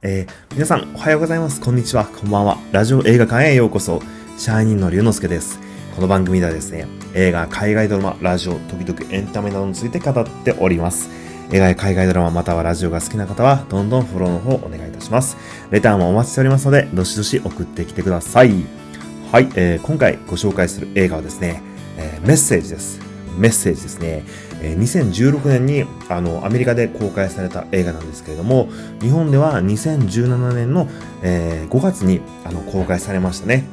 えー、皆さん、おはようございます。こんにちは。こんばんは。ラジオ映画館へようこそ。シャイニンの龍之介です。この番組ではですね、映画、海外ドラマ、ラジオ、時々エンタメなどについて語っております。映画や海外ドラマまたはラジオが好きな方は、どんどんフォローの方お願いいたします。レターもお待ちしておりますので、どしどし送ってきてください。はい、えー、今回ご紹介する映画はですね、えー、メッセージです。メッセージですね。え2016年にあのアメリカで公開された映画なんですけれども、日本では2017年の、えー、5月にあの公開されましたね。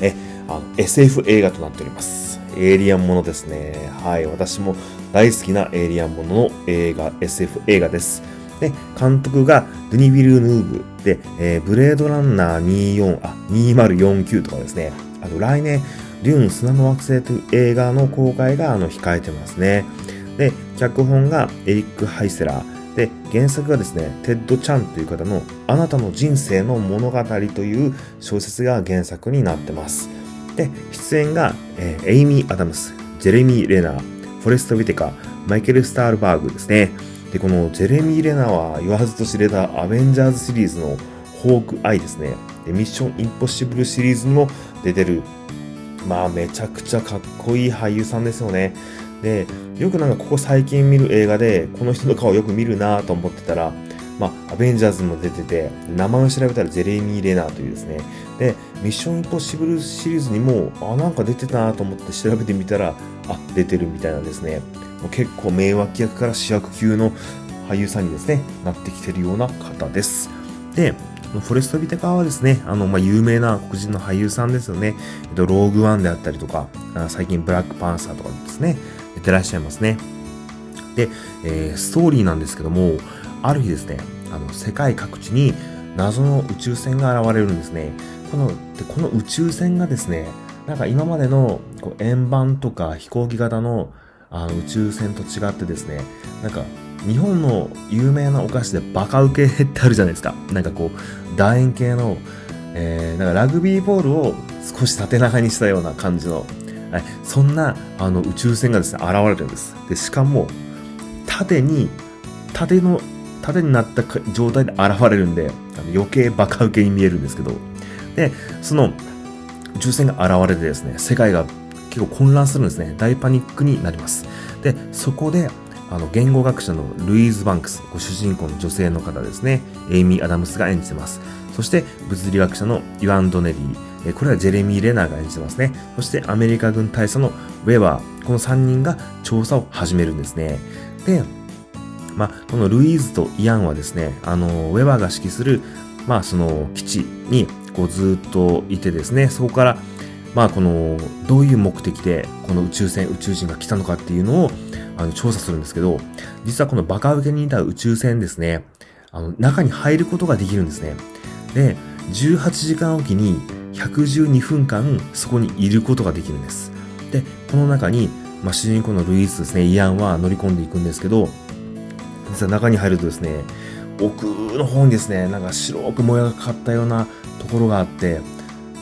えあの SF 映画となっております。エイリアンものですね。はい、私も大好きなエイリアンものの映画、SF 映画です。で、監督がドゥニ・ビル・ヌーブで、えー、ブレードランナー24あ2049とかですね、あと来年、デューン砂の惑星という映画の公開があの控えてますね。で、脚本がエリック・ハイセラー。で、原作がですね、テッド・チャンという方のあなたの人生の物語という小説が原作になってます。で、出演が、えー、エイミー・アダムス、ジェレミー・レナー、フォレスト・ウィテカー、マイケル・スタールバーグですね。で、このジェレミー・レナーは言わずと知れたアベンジャーズシリーズのホークアイですね。で、ミッション・インポッシブルシリーズにも出てるまあめちゃくちゃかっこいい俳優さんですよね。で、よくなんかここ最近見る映画で、この人の顔よく見るなと思ってたら、まあ、アベンジャーズも出てて、名前を調べたらジェレミー・レナーというですね。で、ミッション・インポッシブルシリーズにも、あ、なんか出てたなと思って調べてみたら、あ、出てるみたいなんですね。もう結構名脇役から主役級の俳優さんにですね、なってきてるような方です。で、フォレスト・ビテカーはですね、あの、まあ、有名な黒人の俳優さんですよね。えっと、ローグワンであったりとか、最近ブラックパンサーとかですね、出てらっしゃいますね。で、えー、ストーリーなんですけども、ある日ですね、あの、世界各地に謎の宇宙船が現れるんですね。この、でこの宇宙船がですね、なんか今までのこう円盤とか飛行機型のあの宇宙船と違ってですね、なんか日本の有名なお菓子でバカウケってあるじゃないですか。なんかこう、楕円形の、えー、なんかラグビーボールを少し縦長にしたような感じの、はい、そんなあの宇宙船がですね、現れてるんです。で、しかも、縦に、縦の、縦になった状態で現れるんで、余計バカウケに見えるんですけど、で、その宇宙船が現れてですね、世界が結構混乱するんですね。大パニックになります。で、そこで、あの、言語学者のルイーズ・バンクス、ご主人公の女性の方ですね、エイミー・アダムスが演じてます。そして、物理学者のイアン・ドネリー、これはジェレミー・レナーが演じてますね。そして、アメリカ軍大佐のウェバー、この3人が調査を始めるんですね。で、まあ、このルイーズとイアンはですね、あの、ウェバーが指揮する、まあ、その基地に、こう、ずっといてですね、そこから、まあ、この、どういう目的で、この宇宙船、宇宙人が来たのかっていうのを、あの、調査するんですけど、実はこのバカ受けにいた宇宙船ですね、あの、中に入ることができるんですね。で、18時間おきに112分間そこにいることができるんです。で、この中に、まあ、主人公のルイースですね、イアンは乗り込んでいくんですけど、実は中に入るとですね、奥の方にですね、なんか白くもやがかかったようなところがあって、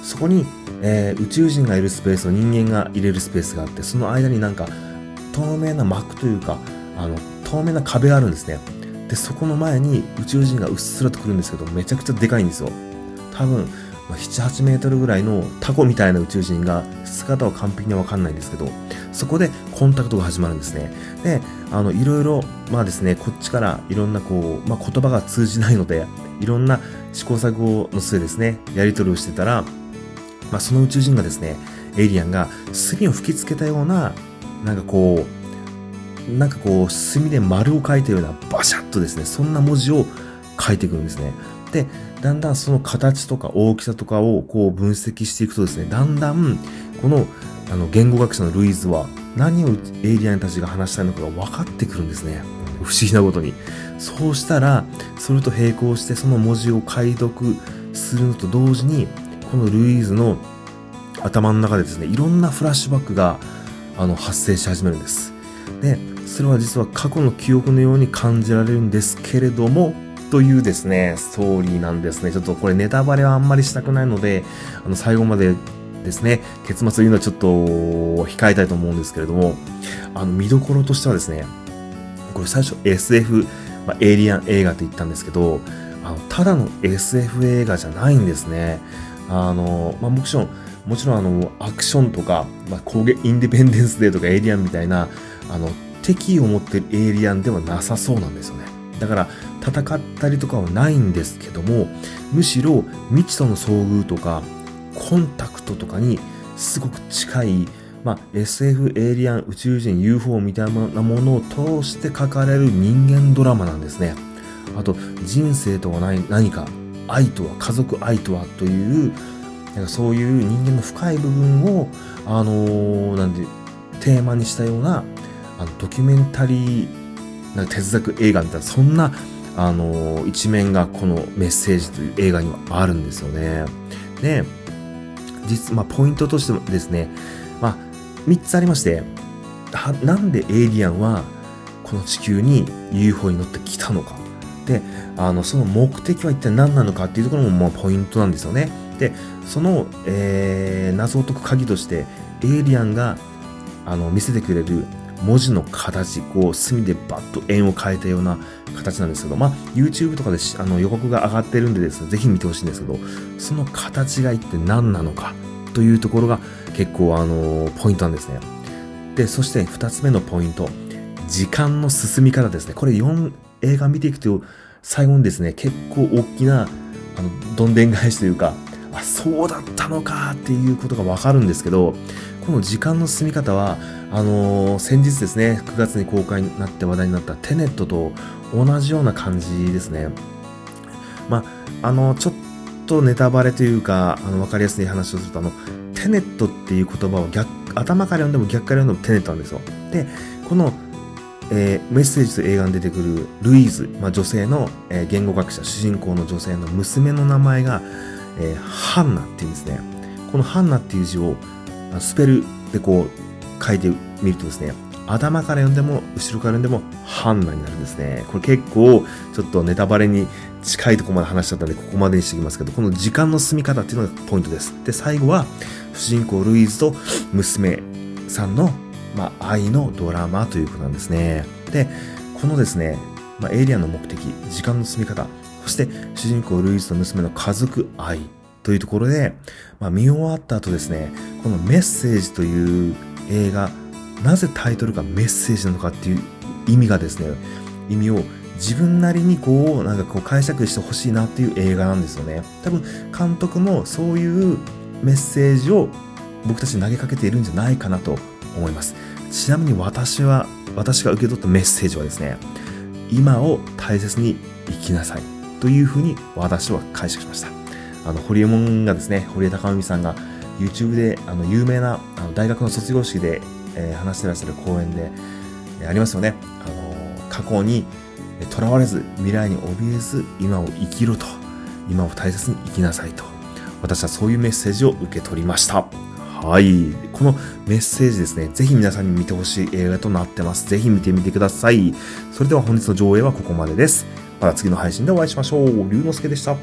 そこに、えー、宇宙人がいるスペースと人間が入れるスペースがあって、その間になんか透明な膜というか、あの、透明な壁があるんですね。で、そこの前に宇宙人がうっすらと来るんですけど、めちゃくちゃでかいんですよ。多分、まあ、7、8メートルぐらいのタコみたいな宇宙人が、姿は完璧にわかんないんですけど、そこでコンタクトが始まるんですね。で、あの、いろいろ、まあですね、こっちからいろんなこう、まあ言葉が通じないので、いろんな試行錯誤の末ですね、やり取りをしてたら、まあその宇宙人がですね、エイリアンが墨を吹きつけたようななんかこう、なんかこう、墨で丸を書いたようなバシャッとですね、そんな文字を書いていくんですね。で、だんだんその形とか大きさとかをこう分析していくとですね、だんだんこのあの言語学者のルイーズは何をエイリアンたちが話したいのかが分かってくるんですね。不思議なことに。そうしたら、それと並行してその文字を解読するのと同時に、このルイーズの頭の中でですね、いろんなフラッシュバックがあの発生し始めるんです。で、それは実は過去の記憶のように感じられるんですけれども、というですね、ストーリーなんですね。ちょっとこれネタバレはあんまりしたくないので、あの、最後までですね、結末言うのはちょっと控えたいと思うんですけれども、あの、見どころとしてはですね、これ最初 SF、まあ、エイリアン映画と言ったんですけど、あの、ただの SF 映画じゃないんですね。あの、まあ、もちろん、もちろんあの、アクションとか、まあ、攻撃、インディペンデンスデーとかエイリアンみたいな、あの、敵を持ってるエイリアンではなさそうなんですよね。だから、戦ったりとかはないんですけども、むしろ未知との遭遇とか、コンタクトとかにすごく近い、まあ、SF、エイリアン、宇宙人、UFO みたいなものを通して書かれる人間ドラマなんですね。あと、人生とは何か、愛とは、家族愛とはという、なんかそういう人間の深い部分を、あのー、なんで、テーマにしたような、あの、ドキュメンタリー、なんか哲学映画みたいな、そんな、あの、一面がこのメッセージという映画にはあるんですよね。で、実、まあ、ポイントとしてもですね、まあ、3つありまして、なんでエイリアンはこの地球に UFO に乗ってきたのか。で、あの、その目的は一体何なのかっていうところも、まあ、ポイントなんですよね。で、その、えー、謎を解く鍵として、エイリアンが、あの、見せてくれる文字の形、こう、墨でバッと円を変えたような形なんですけど、まあ、YouTube とかであの予告が上がってるんでですね、ぜひ見てほしいんですけど、その形が一体何なのかというところが結構、あの、ポイントなんですね。で、そして二つ目のポイント、時間の進み方ですね。これ4映画見ていくと、最後にですね、結構大きな、あの、どんでん返しというか、あ、そうだったのかっていうことがわかるんですけど、この時間の進み方は、あのー、先日ですね、9月に公開になって話題になったテネットと同じような感じですね。まあ、あの、ちょっとネタバレというか、あの、わかりやすい話をすると、あの、テネットっていう言葉を逆、頭から読んでも逆から読んでもテネットなんですよ。で、この、えー、メッセージと映画に出てくるルイーズ、まあ、女性の、えー、言語学者、主人公の女性の娘の名前が、えー、ハンナっていうんですね。このハンナっていう字をスペルでこう書いてみるとですね、頭から読んでも、後ろから読んでも、ハンナになるんですね。これ結構、ちょっとネタバレに近いとこまで話しちゃったんで、ここまでにしておきますけど、この時間の進み方っていうのがポイントです。で、最後は、主人公ルイーズと娘さんの、まあ、愛のドラマということなんですね。で、このですね、まあ、エイリアンの目的、時間の進み方、そして主人公ルイーズと娘の家族愛というところで、まあ、見終わった後ですね、このメッセージという映画、なぜタイトルがメッセージなのかっていう意味がですね、意味を自分なりにこう、なんかこう解釈してほしいなっていう映画なんですよね。多分、監督もそういうメッセージを僕たちに投げかけているんじゃないかなと思います。ちなみに私は、私が受け取ったメッセージはですね、今を大切に生きなさいというふうに私は解釈しました。あの、ホリエモンがですね、堀江貴文さんが YouTube で、あの、有名な、あの、大学の卒業式で、えー、話してらっしゃる講演で、えー、ありますよね。あの、過去に囚われず、未来に怯えず、今を生きろと。今を大切に生きなさいと。私はそういうメッセージを受け取りました。はい。このメッセージですね、ぜひ皆さんに見てほしい映画となってます。ぜひ見てみてください。それでは本日の上映はここまでです。また次の配信でお会いしましょう。龍之介でした。